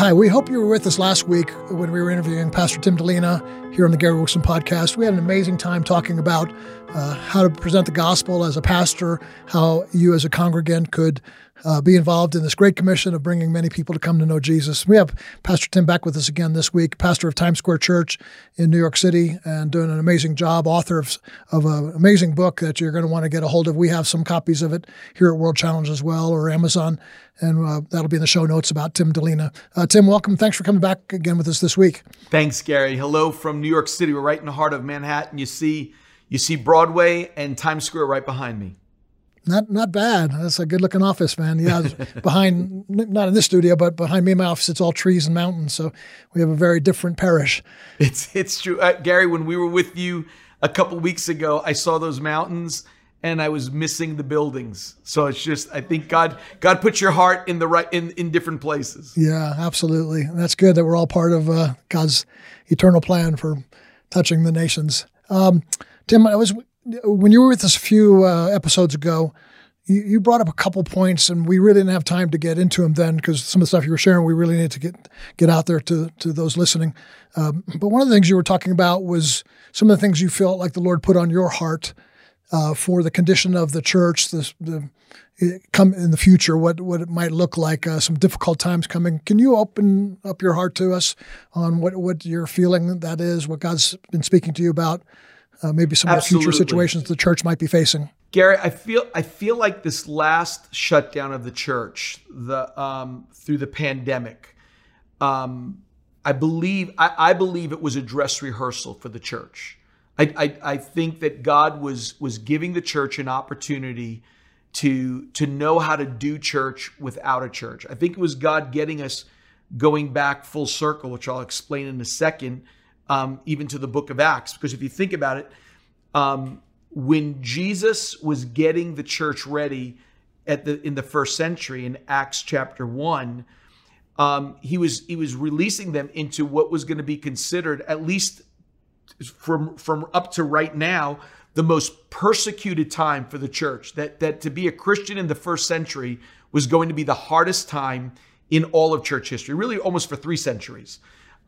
Hi, we hope you were with us last week when we were interviewing Pastor Tim Dilena here on the Gary Wilkerson podcast. We had an amazing time talking about uh, how to present the gospel as a pastor, how you as a congregant could uh, be involved in this great commission of bringing many people to come to know Jesus. We have Pastor Tim back with us again this week, pastor of Times Square Church in New York City, and doing an amazing job, author of, of an amazing book that you're going to want to get a hold of. We have some copies of it here at World Challenge as well, or Amazon, and uh, that'll be in the show notes about Tim Dilena. Uh, Tim, welcome. Thanks for coming back again with us this week. Thanks, Gary. Hello from New York City. We're right in the heart of Manhattan. You see, you see Broadway and Times Square right behind me. Not not bad. That's a good looking office, man. Yeah, behind not in this studio, but behind me in my office, it's all trees and mountains. So we have a very different parish. It's it's true, uh, Gary. When we were with you a couple weeks ago, I saw those mountains and I was missing the buildings. So it's just I think God God put your heart in the right in in different places. Yeah, absolutely. And that's good that we're all part of uh, God's eternal plan for touching the nations. Um, Tim, I was when you were with us a few uh, episodes ago, you, you, brought up a couple points, and we really didn't have time to get into them then because some of the stuff you were sharing, we really needed to get get out there to to those listening. Um, but one of the things you were talking about was some of the things you felt like the Lord put on your heart uh, for the condition of the church, the, the come in the future, what what it might look like, uh, some difficult times coming. Can you open up your heart to us on what what you're feeling that is, what God's been speaking to you about? Uh, maybe some Absolutely. Of the future situations the church might be facing? Gary, I feel I feel like this last shutdown of the church, the um, through the pandemic, um, I believe I, I, believe it was a dress rehearsal for the church. I, I, I think that God was was giving the church an opportunity to to know how to do church without a church. I think it was God getting us going back full circle, which I'll explain in a second um, even to the book of Acts. Because if you think about it, um, when Jesus was getting the church ready at the in the first century in Acts chapter one, um, he was he was releasing them into what was going to be considered at least from from up to right now the most persecuted time for the church. That that to be a Christian in the first century was going to be the hardest time in all of church history, really almost for three centuries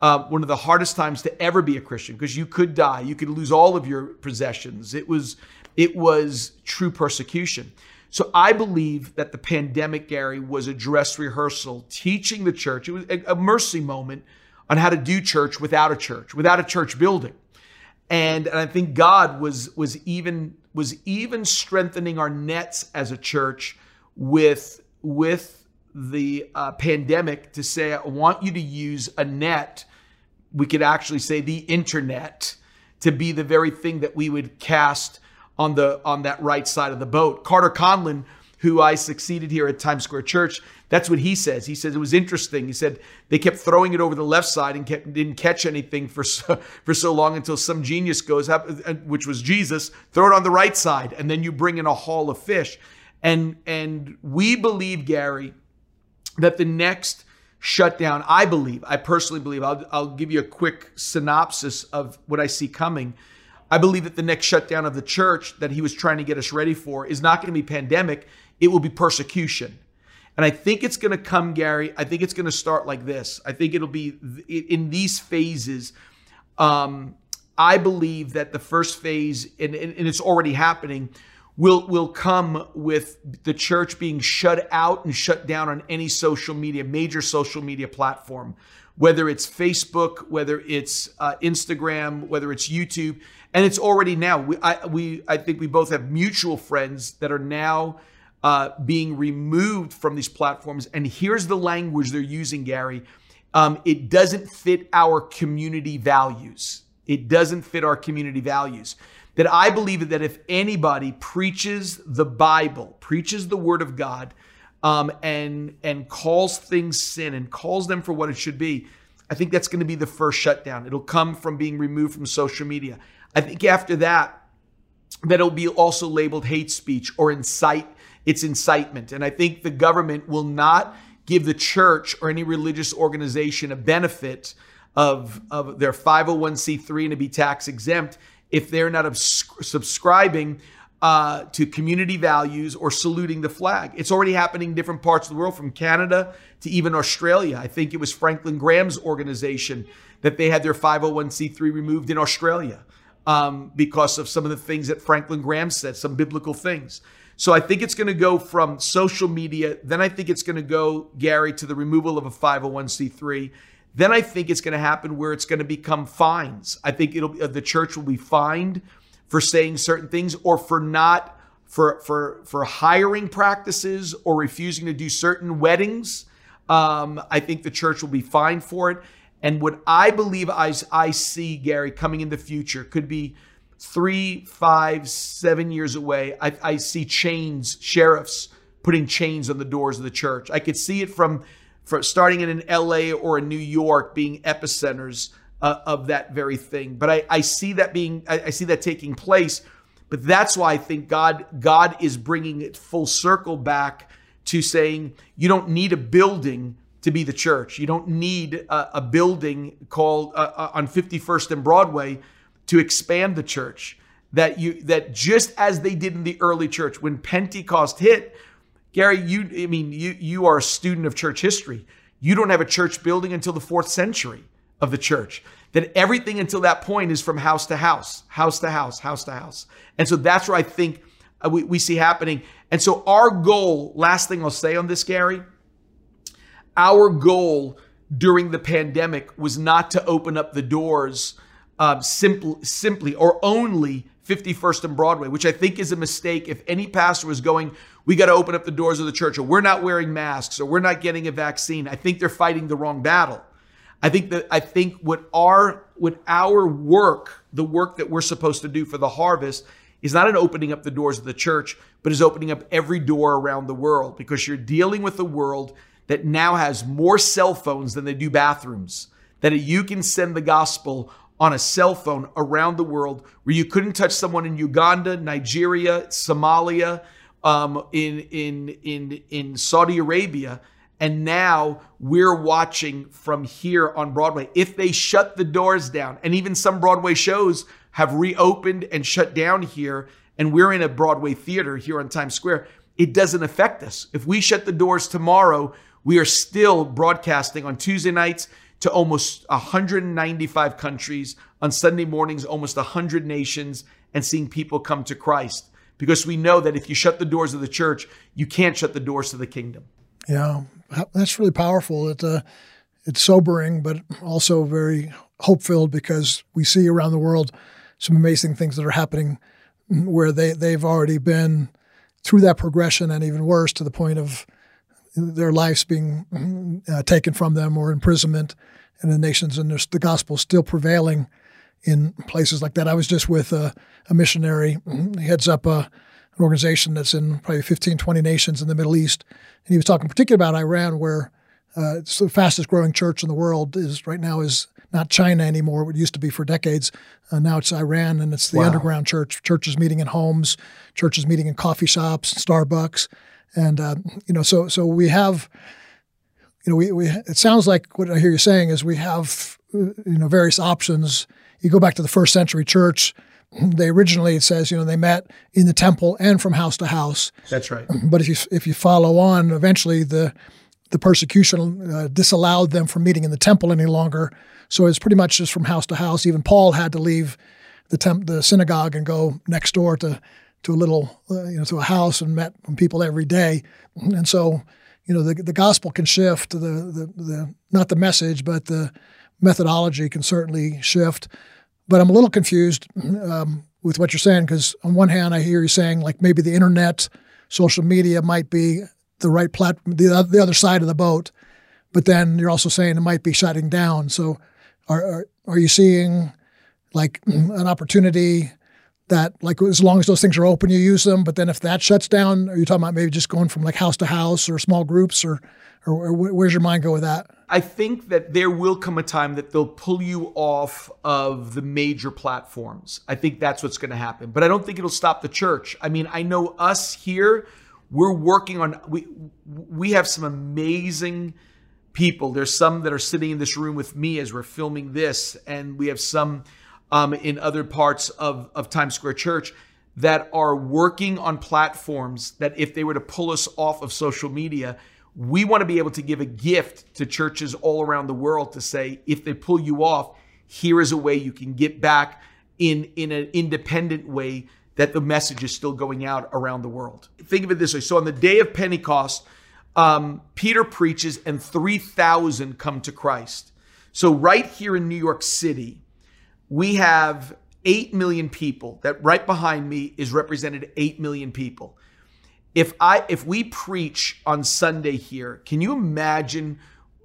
uh, one of the hardest times to ever be a Christian because you could die, you could lose all of your possessions. It was it was true persecution. So I believe that the pandemic, Gary, was a dress rehearsal, teaching the church. It was a mercy moment on how to do church without a church, without a church building. And, and I think God was was even was even strengthening our nets as a church with with the uh, pandemic to say, I want you to use a net we could actually say the internet to be the very thing that we would cast on the on that right side of the boat. Carter Conlon, who I succeeded here at Times Square Church, that's what he says. He says it was interesting. He said they kept throwing it over the left side and kept, didn't catch anything for so, for so long until some genius goes up, uh, which was Jesus, throw it on the right side, and then you bring in a haul of fish. And and we believe, Gary, that the next shutdown, I believe, I personally believe, I'll, I'll give you a quick synopsis of what I see coming. I believe that the next shutdown of the church that he was trying to get us ready for is not going to be pandemic, it will be persecution. And I think it's going to come, Gary. I think it's going to start like this. I think it'll be in these phases. Um, I believe that the first phase, and, and, and it's already happening, will will come with the church being shut out and shut down on any social media, major social media platform, whether it's Facebook, whether it's uh, Instagram, whether it's YouTube, and it's already now. We I, we I think we both have mutual friends that are now. Uh, being removed from these platforms. And here's the language they're using, Gary. Um, it doesn't fit our community values. It doesn't fit our community values that I believe that if anybody preaches the Bible, preaches the Word of God, um, and and calls things sin and calls them for what it should be, I think that's going to be the first shutdown. It'll come from being removed from social media. I think after that, that it'll be also labeled hate speech or incite. It's incitement, and I think the government will not give the church or any religious organization a benefit of, of their 501c3 and to be tax exempt if they're not subscribing uh, to community values or saluting the flag. It's already happening in different parts of the world, from Canada to even Australia. I think it was Franklin Graham's organization that they had their 501c3 removed in Australia um, because of some of the things that Franklin Graham said, some biblical things. So I think it's going to go from social media. Then I think it's going to go, Gary, to the removal of a 501c3. Then I think it's going to happen where it's going to become fines. I think it'll the church will be fined for saying certain things or for not for for for hiring practices or refusing to do certain weddings. Um, I think the church will be fined for it. And what I believe I, I see, Gary, coming in the future could be three, five, seven years away. I, I see chains, sheriffs putting chains on the doors of the church. I could see it from, from starting in an LA or a New York being epicenters uh, of that very thing. But I, I see that being, I, I see that taking place. But that's why I think God, God is bringing it full circle back to saying you don't need a building to be the church. You don't need a, a building called uh, uh on 51st and Broadway to expand the church. That you that just as they did in the early church when Pentecost hit, Gary, you I mean you you are a student of church history. You don't have a church building until the 4th century of the church. That everything until that point is from house to house, house to house, house to house. And so that's where I think uh, we, we see happening. And so our goal, last thing I'll say on this, Gary, our goal during the pandemic was not to open up the doors um, simply, simply or only 51st and Broadway, which I think is a mistake. If any pastor was going, we got to open up the doors of the church, or we're not wearing masks, or we're not getting a vaccine, I think they're fighting the wrong battle. I think that I think what our what our work, the work that we're supposed to do for the harvest, is not an opening up the doors of the church, but is opening up every door around the world because you're dealing with a world that now has more cell phones than they do bathrooms. That you can send the gospel on a cell phone around the world where you couldn't touch someone in Uganda, Nigeria, Somalia, um, in in in in Saudi Arabia and now we're watching from here on Broadway. If they shut the doors down, and even some Broadway shows have reopened and shut down here, and we're in a Broadway theater here on Times Square, it doesn't affect us. If we shut the doors tomorrow, we are still broadcasting on Tuesday nights to almost 195 countries, on Sunday mornings, almost 100 nations, and seeing people come to Christ. Because we know that if you shut the doors of the church, you can't shut the doors to the kingdom. Yeah, that's really powerful. It, uh, it's sobering, but also very hope filled because we see around the world some amazing things that are happening where they, they've already been through that progression and even worse to the point of their lives being uh, taken from them or imprisonment in the nations and the gospel still prevailing in places like that. I was just with a, a missionary, he heads up a, an organization that's in probably 15, 20 nations in the Middle East. And he was talking particularly about Iran, where uh, it's the fastest growing church in the world is right now is not China anymore, It used to be for decades. Uh, now it's Iran, and it's the wow. underground church. Churches meeting in homes, churches meeting in coffee shops, Starbucks, and uh, you know, so so we have, you know, we, we it sounds like what I hear you saying is we have uh, you know various options. You go back to the first century church they originally it says you know they met in the temple and from house to house. That's right. But if you if you follow on, eventually the the persecution uh, disallowed them from meeting in the temple any longer. So it's pretty much just from house to house. Even Paul had to leave the temp- the synagogue and go next door to to a little uh, you know to a house and met people every day. And so you know the the gospel can shift. The the the not the message, but the methodology can certainly shift. But I'm a little confused um, with what you're saying because on one hand, I hear you saying like maybe the internet, social media might be the right plat, the, the other side of the boat, but then you're also saying it might be shutting down. So, are are, are you seeing like an opportunity that like as long as those things are open, you use them. But then if that shuts down, are you talking about maybe just going from like house to house or small groups or or, or where's your mind go with that? I think that there will come a time that they'll pull you off of the major platforms. I think that's what's going to happen. But I don't think it'll stop the church. I mean, I know us here, we're working on we we have some amazing people. There's some that are sitting in this room with me as we're filming this, and we have some um, in other parts of, of Times Square Church that are working on platforms that if they were to pull us off of social media, we want to be able to give a gift to churches all around the world to say, if they pull you off, here is a way you can get back in, in an independent way that the message is still going out around the world. Think of it this way. So on the day of Pentecost, um, Peter preaches and 3,000 come to Christ. So right here in New York City, we have 8 million people that right behind me is represented 8 million people. If i if we preach on sunday here can you imagine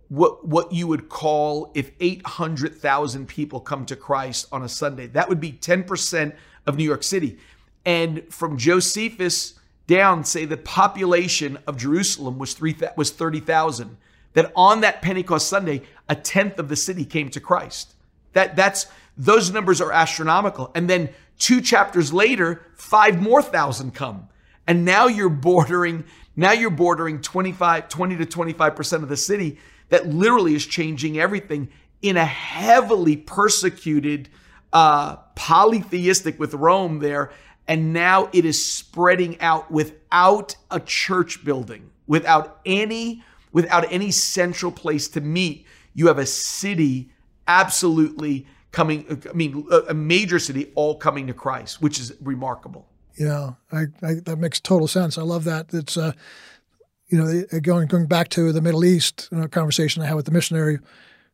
what what you would call if 800,000 people come to Christ on a Sunday? That would be 10% of New York City. And from Josephus down say the population of Jerusalem was 3 was 30,000 that on that Pentecost Sunday a tenth of the city came to Christ. That that's those numbers are astronomical. And then two chapters later, five more thousand come. And now you're bordering, now you're bordering 25, 20 to 25% of the city that literally is changing everything in a heavily persecuted, uh, polytheistic with Rome there. And now it is spreading out without a church building, without any, without any central place to meet. You have a city absolutely coming, I mean, a major city all coming to Christ, which is remarkable. Yeah, I, I, that makes total sense. I love that. It's, uh, you know, going going back to the Middle East you know, conversation I had with the missionary.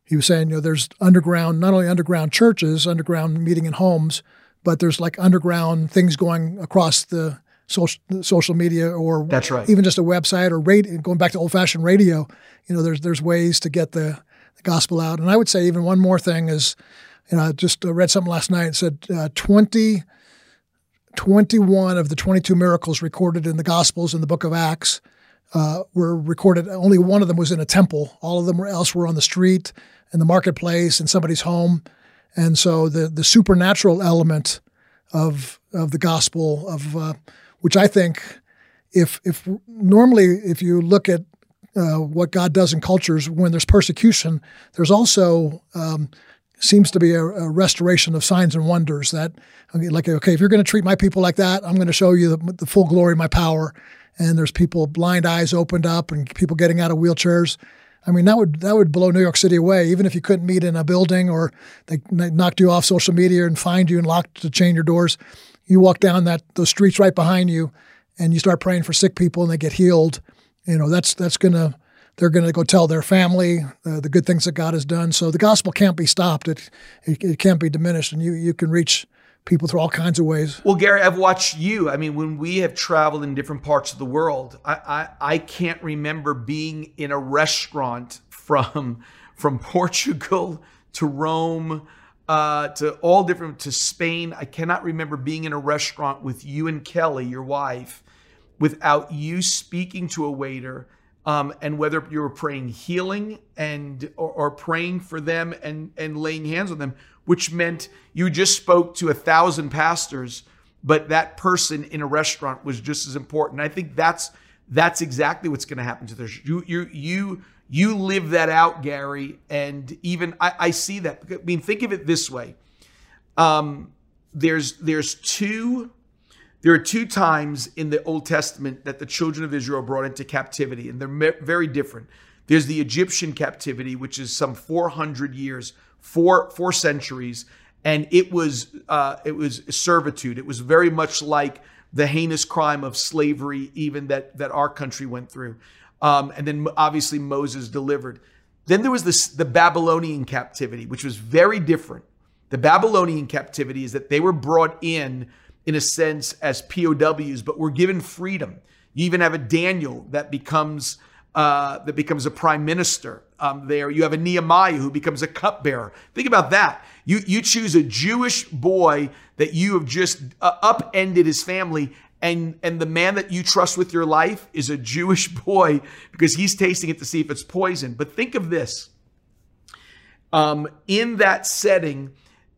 He was saying, you know, there's underground, not only underground churches, underground meeting in homes, but there's like underground things going across the social social media or that's right, even just a website or radio. Going back to old fashioned radio, you know, there's there's ways to get the, the gospel out. And I would say even one more thing is and I just uh, read something last night. It said uh, 20, 21 of the 22 miracles recorded in the Gospels in the book of Acts uh, were recorded. Only one of them was in a temple. All of them else were on the street, in the marketplace, in somebody's home. And so the the supernatural element of of the gospel of uh, which I think if if normally if you look at uh, what God does in cultures when there's persecution, there's also um, seems to be a, a, restoration of signs and wonders that like okay if you're going to treat my people like that i'm going to show you the, the, full glory of my power. And there's people blind eyes opened up and people getting out of wheelchairs. I mean that would that would blow new york city away even if you couldn't meet in a building or they knocked you off social media and fined you and locked to chain your doors. You walk down that those streets right behind you and you start praying for sick people and they get healed. You know that's that's going to they're going to go tell their family uh, the good things that God has done. So the gospel can't be stopped. It, it, it can't be diminished, and you you can reach people through all kinds of ways. Well, Gary, I've watched you. I mean, when we have traveled in different parts of the world, I I, I can't remember being in a restaurant from from Portugal to Rome. Uh, to all different to Spain. I cannot remember being in a restaurant with you and Kelly, your wife, without you speaking to a waiter um, and whether you were praying healing and or, or, praying for them and and laying hands on them, which meant you just spoke to a thousand pastors, but that person in a restaurant was just as important. I think that's that's exactly what's going to happen to this. You you you you live that out, Gary, and even I, I see that. I mean, think of it this way: um, there's there's two there are two times in the Old Testament that the children of Israel brought into captivity, and they're very different. There's the Egyptian captivity, which is some 400 years, four four centuries, and it was uh, it was servitude. It was very much like the heinous crime of slavery, even that that our country went through. Um, and then obviously Moses delivered. Then there was this the Babylonian captivity, which was very different. The Babylonian captivity is that they were brought in in a sense as POWs, but we're given freedom. You even have a Daniel that becomes uh, that becomes a prime minister. Um, there, you have a Nehemiah who becomes a cupbearer. Think about that. You you choose a Jewish boy that you have just uh, upended his family, and and the man that you trust with your life is a Jewish boy because he's tasting it to see if it's poison. But think of this. Um, in that setting,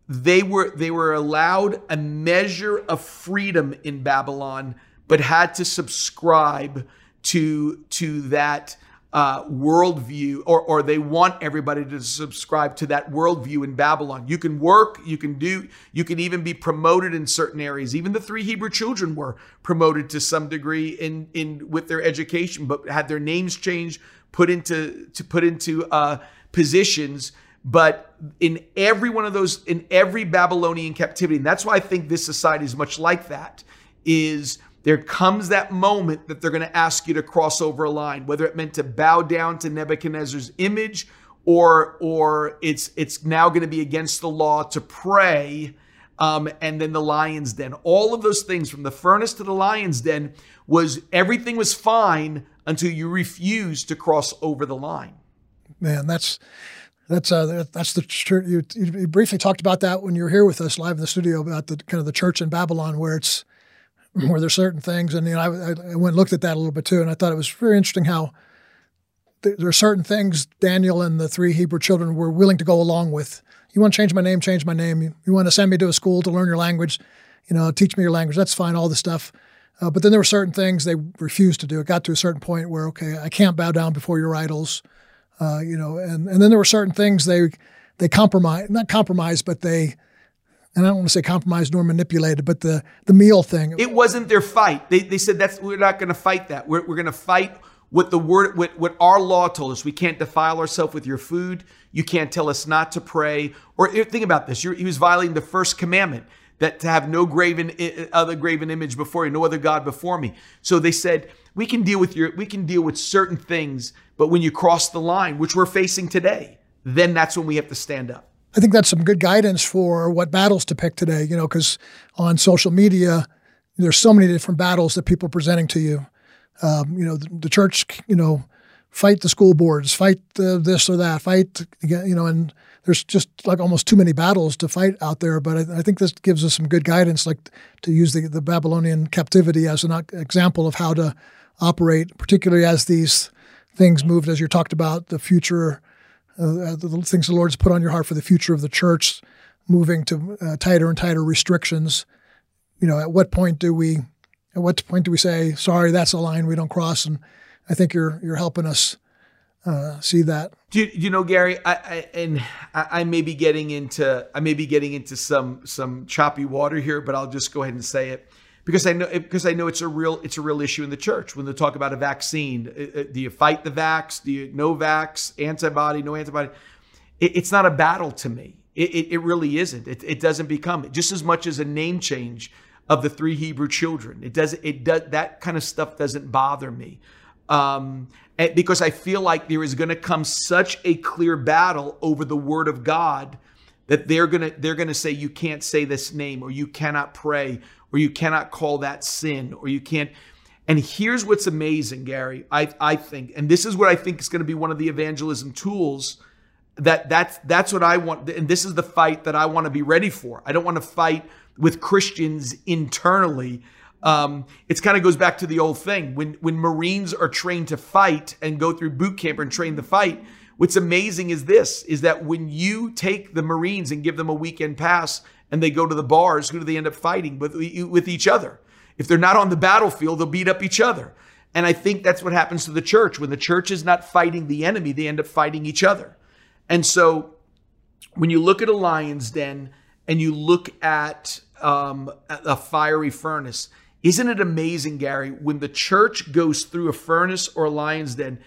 they were they were allowed a measure of freedom in Babylon, but had to subscribe to to that uh, worldview, or, or they want everybody to subscribe to that worldview in Babylon. You can work, you can do, you can even be promoted in certain areas. Even the three Hebrew children were promoted to some degree in in with their education, but had their names changed, put into to put into uh, positions. But in every one of those, in every Babylonian captivity, and that's why I think this society is much like that. Is there comes that moment that they're going to ask you to cross over a line, whether it meant to bow down to Nebuchadnezzar's image or or it's it's now going to be against the law to pray. Um, and then the lion's den. All of those things from the furnace to the lion's den was everything was fine until you refused to cross over the line. Man, that's that's uh, that's the church. You, you briefly talked about that when you were here with us live in the studio about the kind of the church in Babylon, where it's where there's certain things, and you know, I, I went and looked at that a little bit too, and I thought it was very interesting how there are certain things Daniel and the three Hebrew children were willing to go along with. You want to change my name, change my name. You, you want to send me to a school to learn your language, you know, teach me your language. That's fine, all this stuff. Uh, but then there were certain things they refused to do. It got to a certain point where, okay, I can't bow down before your idols, uh, you know, and, and then there were certain things they they compromised, not compromised, but they and I don't want to say compromised nor manipulated, but the the meal thing. It wasn't their fight. They, they said that's we're not going to fight that. We're, we're going to fight what the word what, what our law told us. We can't defile ourselves with your food. You can't tell us not to pray. Or think about this. You're, he was violating the first commandment that to have no graven other graven image before you, no other god before me. So they said we can deal with your we can deal with certain things, but when you cross the line, which we're facing today, then that's when we have to stand up. I think that's some good guidance for what battles to pick today, you know, because on social media, there's so many different battles that people are presenting to you. Um, you know, the, the, church, you know, fight the school boards, fight the, this or that, fight, you know, and there's just like almost too many battles to fight out there. But I, I think this gives us some good guidance, like to use the, the Babylonian captivity as an example of how to operate, particularly as these things moved, as you talked about, the future uh, the things the Lord's put on your heart for the future of the church, moving to uh, tighter and tighter restrictions. You know, at what point do we, at what point do we say, sorry, that's a line we don't cross? And I think you're you're helping us uh, see that. Do you, you know, Gary? I, I and I, I, may be getting into I may be getting into some some choppy water here, but I'll just go ahead and say it because I know because I know it's a real it's a real issue in the church when they talk about a vaccine. Uh, uh, do you fight the vax? Do you no vax? Antibody? No antibody? It, it's not a battle to me. It, it, it really isn't. It, it doesn't become just as much as a name change of the three Hebrew children. It does it does that kind of stuff doesn't bother me. Um, because I feel like there is going to come such a clear battle over the word of God that they're going to they're going to say you can't say this name or you cannot pray or you cannot call that sin, or you can't. And here's what's amazing, Gary. I, I think, and this is what I think is going to be one of the evangelism tools. That that's that's what I want, and this is the fight that I want to be ready for. I don't want to fight with Christians internally. Um, it kind of goes back to the old thing when when Marines are trained to fight and go through boot camp and train to fight. What's amazing is this: is that when you take the Marines and give them a weekend pass and they go to the bars, who do they end up fighting with, with each other? If they're not on the battlefield, they'll beat up each other. And I think that's what happens to the church. When the church is not fighting the enemy, they end up fighting each other. And so when you look at a lion's den and you look at um, a fiery furnace, isn't it amazing, Gary, when the church goes through a furnace or a lion's den,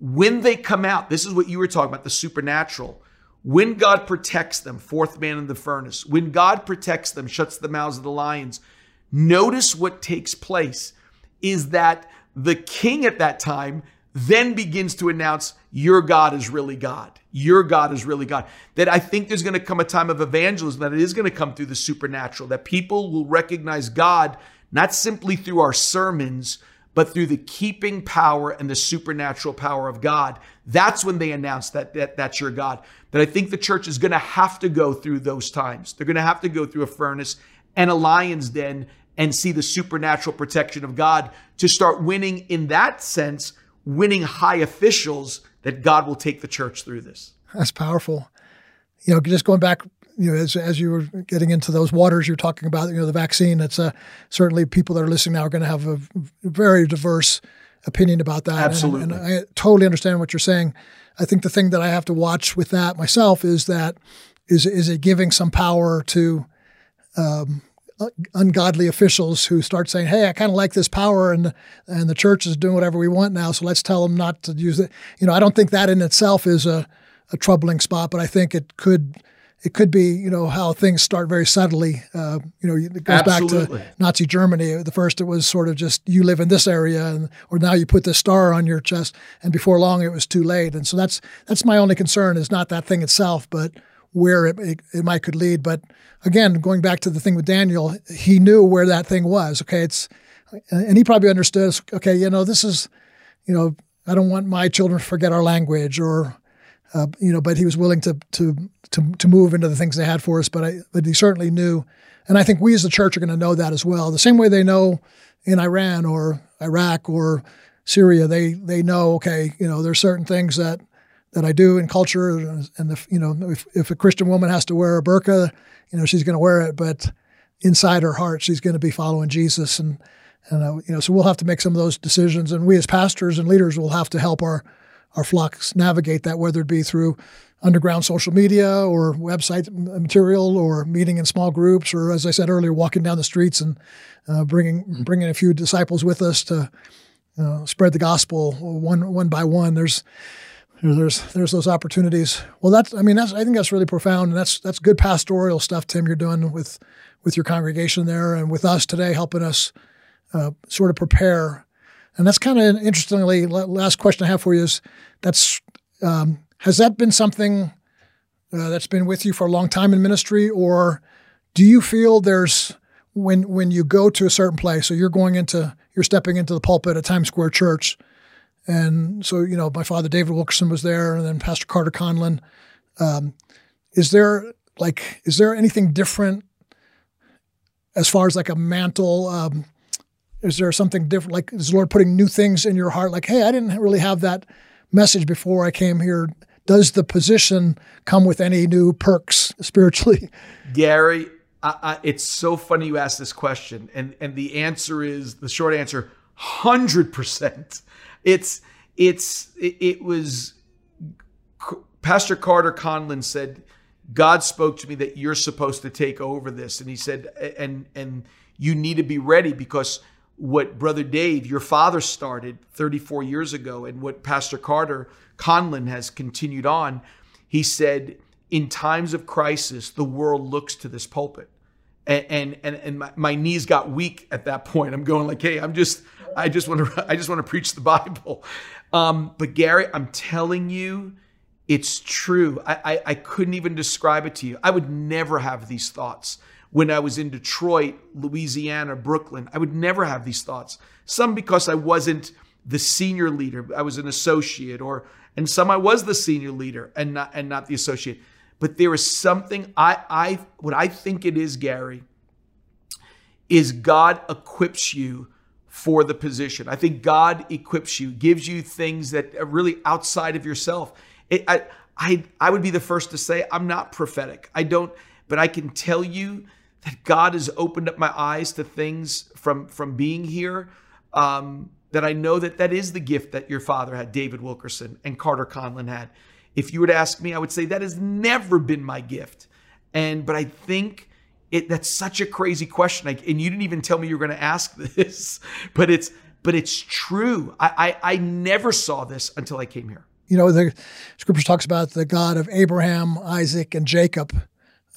when they come out, this is what you were talking about the supernatural. When God protects them, fourth man in the furnace, when God protects them, shuts the mouths of the lions, notice what takes place is that the king at that time then begins to announce, Your God is really God. Your God is really God. That I think there's going to come a time of evangelism that it is going to come through the supernatural, that people will recognize God not simply through our sermons, but through the keeping power and the supernatural power of God. That's when they announce that, that that's your God. That I think the church is going to have to go through those times. They're going to have to go through a furnace and a lion's den and see the supernatural protection of God to start winning in that sense, winning high officials that God will take the church through this. That's powerful. You know, just going back you know, as, as you were getting into those waters, you're talking about, you know, the vaccine. It's uh, certainly people that are listening now are going to have a very diverse opinion about that. Absolutely. And, and I totally understand what you're saying. I think the thing that I have to watch with that myself is that is is it giving some power to um, ungodly officials who start saying, "Hey, I kind of like this power, and and the church is doing whatever we want now, so let's tell them not to use it." You know, I don't think that in itself is a, a troubling spot, but I think it could it could be, you know, how things start very subtly. Uh, you know, it goes Absolutely. back to Nazi Germany. The first, it was sort of just you live in this area, and or now you put this star on your chest, and before long, it was too late. And so that's that's my only concern is not that thing itself, but where it, it, it might could lead. But again, going back to the thing with Daniel, he knew where that thing was. Okay, it's and he probably understood. Okay, you know, this is, you know, I don't want my children to forget our language or uh, you know, but he was willing to to to to move into the things they had for us. But I but he certainly knew, and I think we as the church are going to know that as well. The same way they know in Iran or Iraq or Syria, they they know okay, you know, there's certain things that that I do in culture, and if you know if if a Christian woman has to wear a burqa, you know, she's going to wear it, but inside her heart, she's going to be following Jesus, and and uh, you know, so we'll have to make some of those decisions, and we as pastors and leaders will have to help our our flocks navigate that, whether it be through underground social media or website material or meeting in small groups or, as I said earlier, walking down the streets and uh, bringing bringing a few disciples with us to uh, spread the gospel one one by one. There's there's there's those opportunities. Well, that's I mean that's I think that's really profound and that's that's good pastoral stuff, Tim. You're doing with with your congregation there and with us today, helping us uh, sort of prepare and that's kind of interestingly, last question I have for you is that's um, has that been something uh, that's been with you for a long time in ministry, or do you feel there's when when you go to a certain place, so you're going into you're stepping into the pulpit at Times Square Church, and so you know my father David Wilkerson was there, and then Pastor Carter Conlon. Um, is there like is there anything different as far as like a mantle? Um, is there something different? Like, is the Lord putting new things in your heart? Like, hey, I didn't really have that message before I came here. Does the position come with any new perks spiritually? Gary, I, I, it's so funny you asked this question, and and the answer is the short answer: hundred percent. It's it's it, it was. Pastor Carter Conlon said, "God spoke to me that you're supposed to take over this," and he said, "and and you need to be ready because." What Brother Dave, your father, started 34 years ago, and what Pastor Carter Conlon has continued on. He said, in times of crisis, the world looks to this pulpit. And and and, and my, my knees got weak at that point. I'm going like, hey, I'm just, I just want to, I just want to preach the Bible. Um, but Gary, I'm telling you, it's true. I, I I couldn't even describe it to you. I would never have these thoughts when I was in Detroit, Louisiana, Brooklyn. I would never have these thoughts. Some because I wasn't the senior leader, I was an associate, or and some I was the senior leader and not and not the associate. But there is something I I what I think it is, Gary, is God equips you for the position. I think God equips you, gives you things that are really outside of yourself. It, I I I would be the first to say I'm not prophetic. I don't, but I can tell you that God has opened up my eyes to things from from being here. Um, that I know that that is the gift that your father had, David Wilkerson and Carter Conlon had. If you were to ask me, I would say that has never been my gift. And but I think it that's such a crazy question. Like, and you didn't even tell me you were going to ask this, but it's but it's true. I, I I never saw this until I came here. You know, the scripture talks about the God of Abraham, Isaac, and Jacob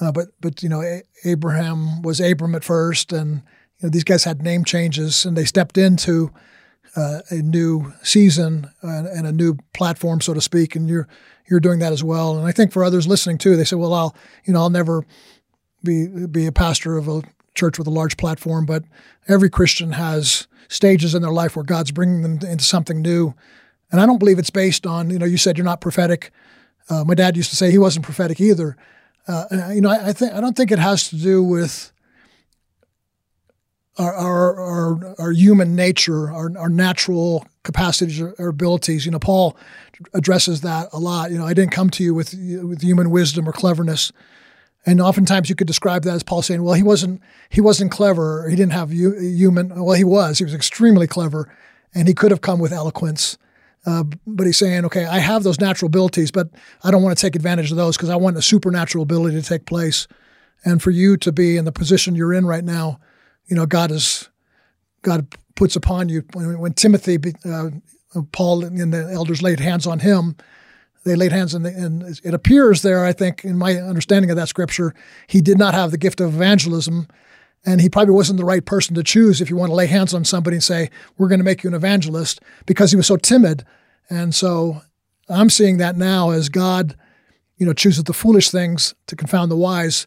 uh, but but you know a- Abraham was Abram at first, and you know, these guys had name changes, and they stepped into uh, a new season and, and, a new platform, so to speak. And you're you're doing that as well. And I think for others listening too, they say, well, I'll you know I'll never be be a pastor of a church with a large platform, but every Christian has stages in their life where God's bringing them into something new. And I don't believe it's based on you know you said you're not prophetic. Uh, my dad used to say he wasn't prophetic either. Uh, you know, I, I think I don't think it has to do with our our, our, our human nature, our, our natural capacities or, or, abilities. You know, Paul addresses that a lot. You know, I didn't come to you with with human wisdom or cleverness, and oftentimes you could describe that as Paul saying, "Well, he wasn't he wasn't clever. he didn't have human. Well, he was. He was extremely clever." and he could have come with eloquence. Uh, but he's saying, okay, I have those natural abilities, but I don't want to take advantage of those because I want a supernatural ability to take place. And for you to be in the position you're in right now, you know, God is, God puts upon you. When, when Timothy, uh, Paul and the elders laid hands on him, they laid hands the, and it appears there, I think, in my understanding of that scripture, he did not have the gift of evangelism. And he probably wasn't the right person to choose if you want to lay hands on somebody and say, we're going to make you an evangelist because he was so timid. And so I'm seeing that now as God, you know, chooses the foolish things to confound the wise.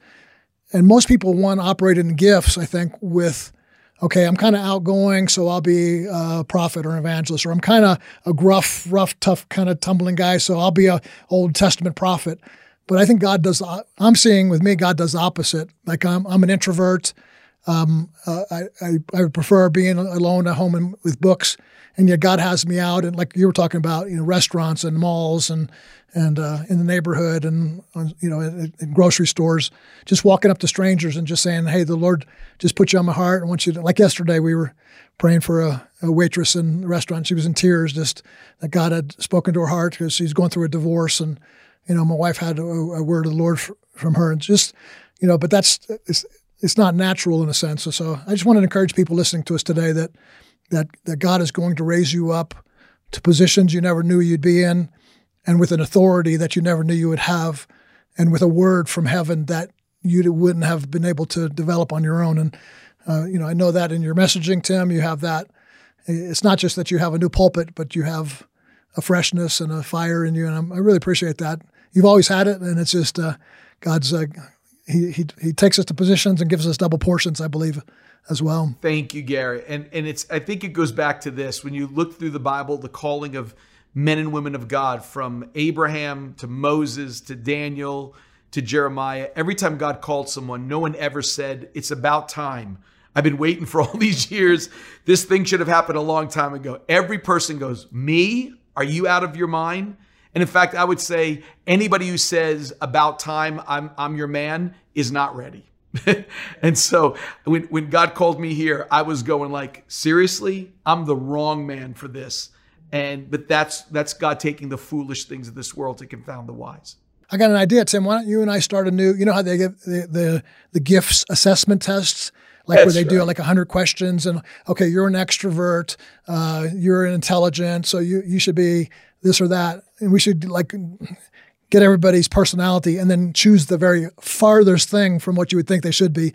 And most people want to operate in gifts, I think, with okay, I'm kind of outgoing, so I'll be a prophet or an evangelist, or I'm kind of a gruff, rough, tough, kind of tumbling guy, so I'll be a Old Testament prophet. But I think God does. I'm seeing with me, God does the opposite. Like I'm, I'm an introvert. Um, uh, I, I, I prefer being alone at home and, with books, and yet God has me out and like you were talking about, you know, restaurants and malls and and uh, in the neighborhood and you know in, grocery stores, just walking up to strangers and just saying, "Hey, the Lord just put you on my heart. I want you to." Like yesterday, we were praying for a, a waitress in the restaurant. She was in tears, just that God had spoken to her heart because she's going through a divorce, and you know, my wife had a, a word of the Lord for, from her, and just you know, but that's it's not natural in a sense. So, so I just want to encourage people listening to us today that that that God is going to raise you up to positions you never knew you'd be in and with an authority that you never knew you would have, and with a word from heaven that you wouldn't have been able to develop on your own. And uh, you know, I know that in your messaging, Tim, you have that. It's not just that you have a new pulpit, but you have a freshness and a fire in you, and I'm, i really appreciate that. You've always had it, and it's just uh, God's. Uh, he, he takes us to positions and gives us double portions, I believe, as well. Thank you, Gary. And and it's I think it goes back to this when you look through the Bible, the calling of men and women of God from Abraham to Moses to Daniel to Jeremiah. Every time God called someone, no one ever said, It's about time. I've been waiting for all these years. This thing should have happened a long time ago. Every person goes, Me? Are you out of your mind? And in fact, I would say anybody who says about time, I'm, I'm your man, is not ready. and so when, when God called me here, I was going like, seriously, I'm the wrong man for this and but that's that's God taking the foolish things of this world to confound the wise. I got an idea, Tim. Why don't you and I start a new? You know how they give the the, the gifts assessment tests, like that's where they right. do like hundred questions, and okay, you're an extrovert, uh, you're an intelligent, so you you should be this or that, and we should like get everybody's personality and then choose the very farthest thing from what you would think they should be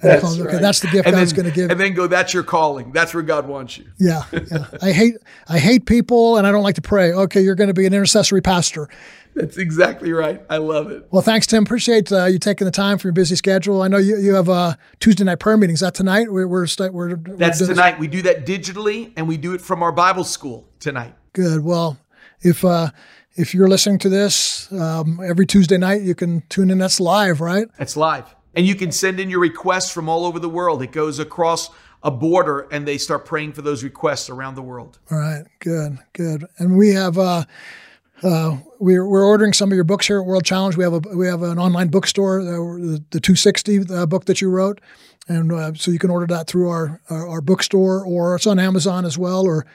that's okay, right. that's the gift and God's going to give. And then go, that's your calling. That's where God wants you. Yeah, yeah. I hate I hate people, and I don't like to pray. Okay, you're going to be an intercessory pastor. That's exactly right. I love it. Well, thanks, Tim. Appreciate uh, you taking the time for your busy schedule. I know you, you have uh, Tuesday night prayer meetings. Is that tonight? We're, we're, we're That's we're tonight. We do that digitally, and we do it from our Bible school tonight. Good. Well, if uh, if you're listening to this um, every Tuesday night, you can tune in. That's live, right? That's live. And you can send in your requests from all over the world. It goes across a border and they start praying for those requests around the world. All right, good, good. And we have uh, uh, we're, we're ordering some of your books here at World Challenge. We have a we have an online bookstore, uh, the, the 260 uh, book that you wrote, and uh, so you can order that through our, our, our bookstore or it's on Amazon as well. Or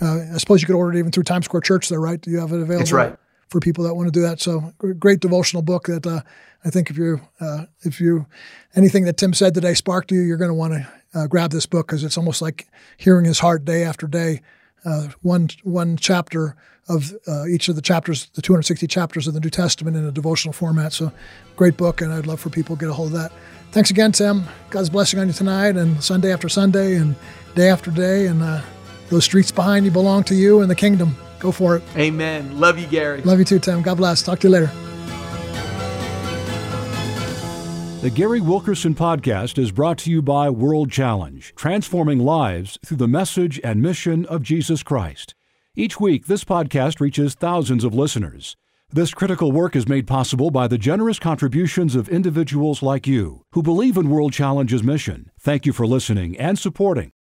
uh, I suppose you could order it even through Times Square Church. There, right? Do you have it available? That's right. For people that want to do that, so great devotional book that uh, I think if you uh, if you anything that Tim said today sparked you, you're going to want to uh, grab this book because it's almost like hearing his heart day after day. Uh, one one chapter of uh, each of the chapters, the 260 chapters of the New Testament in a devotional format. So, great book, and I'd love for people to get a hold of that. Thanks again, Tim. God's blessing on you tonight, and Sunday after Sunday, and day after day, and uh, those streets behind you belong to you and the kingdom. Go for it. Amen. Love you, Gary. Love you too, Tim. God bless. Talk to you later. The Gary Wilkerson Podcast is brought to you by World Challenge, transforming lives through the message and mission of Jesus Christ. Each week, this podcast reaches thousands of listeners. This critical work is made possible by the generous contributions of individuals like you who believe in World Challenge's mission. Thank you for listening and supporting.